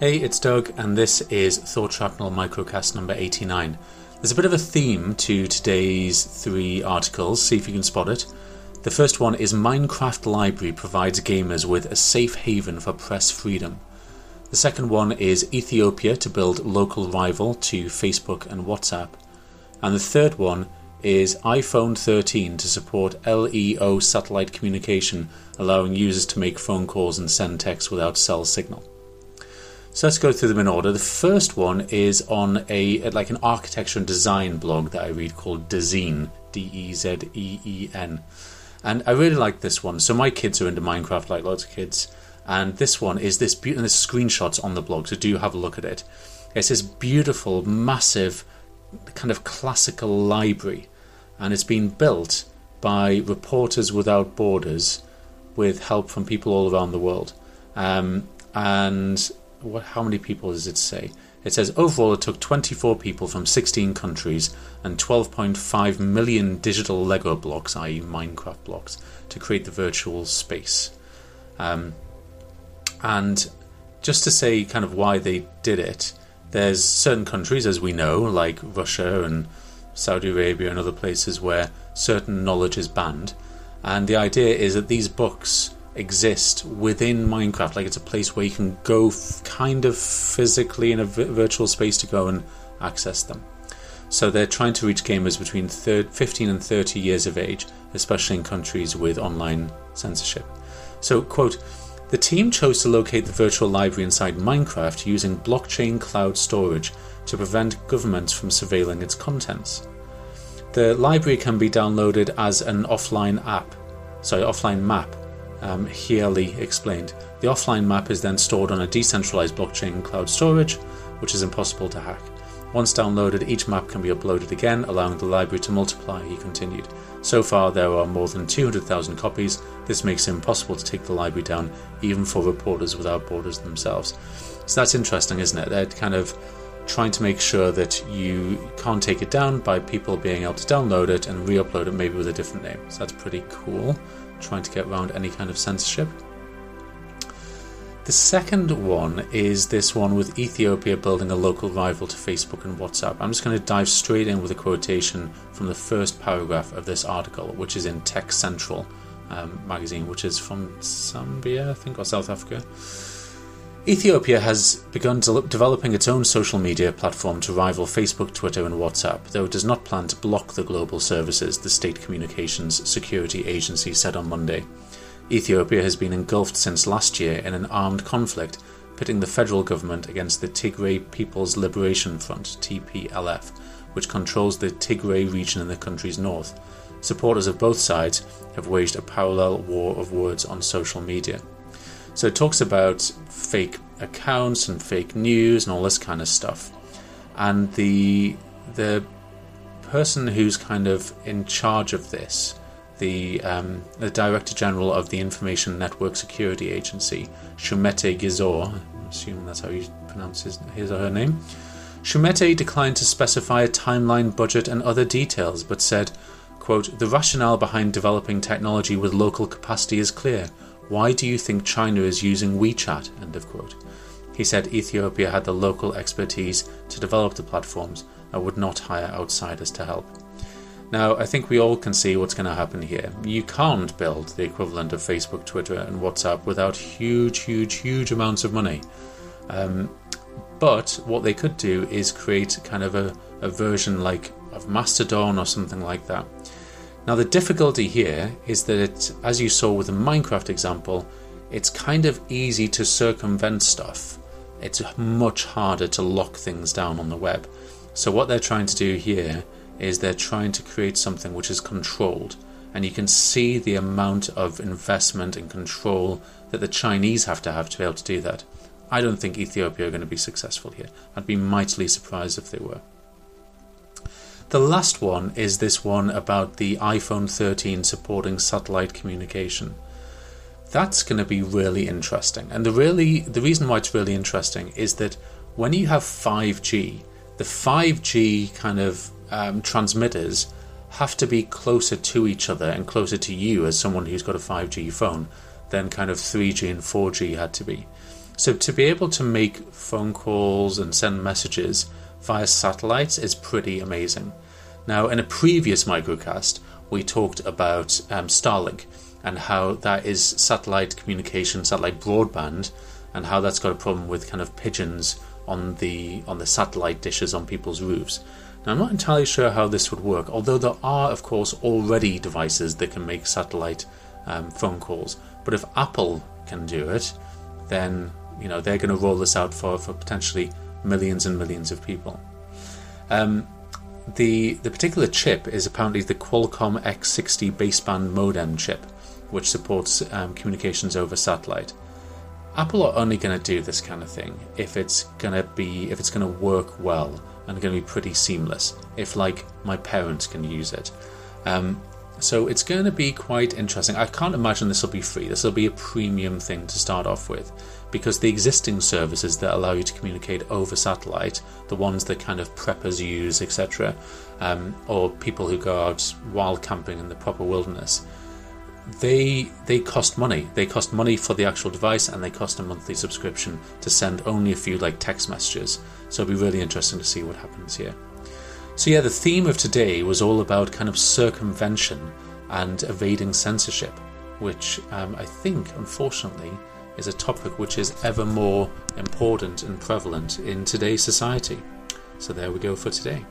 Hey, it's Doug, and this is Thought Shrapnel Microcast number 89. There's a bit of a theme to today's three articles, see if you can spot it. The first one is Minecraft Library provides gamers with a safe haven for press freedom. The second one is Ethiopia to build local rival to Facebook and WhatsApp. And the third one is iPhone 13 to support LEO satellite communication, allowing users to make phone calls and send text without cell signal. So let's go through them in order. The first one is on a like an architecture and design blog that I read called Dezeen, D E Z E E N, and I really like this one. So my kids are into Minecraft, like lots of kids, and this one is this beautiful. There's screenshots on the blog, so do have a look at it. It's this beautiful, massive, kind of classical library, and it's been built by Reporters Without Borders with help from people all around the world. Um, and what, how many people does it say? It says overall it took 24 people from 16 countries and 12.5 million digital Lego blocks, i.e., Minecraft blocks, to create the virtual space. Um, and just to say kind of why they did it, there's certain countries, as we know, like Russia and Saudi Arabia and other places where certain knowledge is banned. And the idea is that these books exist within Minecraft. Like it's a place where you can go f- kind of physically in a v- virtual space to go and access them. So they're trying to reach gamers between thir- 15 and 30 years of age, especially in countries with online censorship. So, quote, the team chose to locate the virtual library inside Minecraft using blockchain cloud storage to prevent governments from surveilling its contents. The library can be downloaded as an offline app, sorry, offline map um, Healy explained. The offline map is then stored on a decentralized blockchain cloud storage, which is impossible to hack. Once downloaded, each map can be uploaded again, allowing the library to multiply, he continued. So far, there are more than 200,000 copies. This makes it impossible to take the library down, even for reporters without borders themselves. So that's interesting, isn't it? They're kind of trying to make sure that you can't take it down by people being able to download it and re upload it maybe with a different name. So that's pretty cool trying to get around any kind of censorship. The second one is this one with Ethiopia building a local rival to Facebook and WhatsApp. I'm just going to dive straight in with a quotation from the first paragraph of this article, which is in Tech Central um, magazine, which is from Zambia, I think, or South Africa. Ethiopia has begun de- developing its own social media platform to rival Facebook, Twitter, and WhatsApp, though it does not plan to block the global services, the State Communications Security Agency said on Monday. Ethiopia has been engulfed since last year in an armed conflict pitting the federal government against the Tigray People's Liberation Front, TPLF, which controls the Tigray region in the country's north. Supporters of both sides have waged a parallel war of words on social media. So it talks about fake accounts and fake news and all this kind of stuff. And the the person who's kind of in charge of this, the um, the Director General of the Information Network Security Agency, Shumete Gizaw, I'm assuming that's how you pronounce his, his or her name. Shumete declined to specify a timeline, budget, and other details, but said, quote, The rationale behind developing technology with local capacity is clear. Why do you think China is using WeChat? End of quote. He said Ethiopia had the local expertise to develop the platforms and would not hire outsiders to help. Now, I think we all can see what's going to happen here. You can't build the equivalent of Facebook, Twitter, and WhatsApp without huge, huge, huge amounts of money. Um, but what they could do is create kind of a, a version like of Mastodon or something like that now, the difficulty here is that, as you saw with the Minecraft example, it's kind of easy to circumvent stuff. It's much harder to lock things down on the web. So, what they're trying to do here is they're trying to create something which is controlled. And you can see the amount of investment and control that the Chinese have to have to be able to do that. I don't think Ethiopia are going to be successful here. I'd be mightily surprised if they were. The last one is this one about the iPhone 13 supporting satellite communication. That's going to be really interesting. And the really the reason why it's really interesting is that when you have 5G, the 5G kind of um, transmitters have to be closer to each other and closer to you as someone who's got a 5G phone than kind of 3G and 4G had to be. So to be able to make phone calls and send messages via satellites is pretty amazing. Now, in a previous microcast, we talked about um, Starlink and how that is satellite communication, satellite broadband, and how that's got a problem with kind of pigeons on the on the satellite dishes on people's roofs. Now, I'm not entirely sure how this would work, although there are, of course, already devices that can make satellite um, phone calls. But if Apple can do it, then you know they're going to roll this out for, for potentially millions and millions of people. Um, the the particular chip is apparently the Qualcomm X60 baseband modem chip, which supports um, communications over satellite. Apple are only going to do this kind of thing if it's going to be if it's going to work well and going to be pretty seamless. If like my parents can use it, um, so it's going to be quite interesting. I can't imagine this will be free. This will be a premium thing to start off with because the existing services that allow you to communicate over satellite, the ones that kind of preppers use, etc., um, or people who go out wild camping in the proper wilderness, they they cost money. They cost money for the actual device, and they cost a monthly subscription to send only a few like text messages. So it'll be really interesting to see what happens here. So, yeah, the theme of today was all about kind of circumvention and evading censorship, which um, I think, unfortunately, is a topic which is ever more important and prevalent in today's society. So, there we go for today.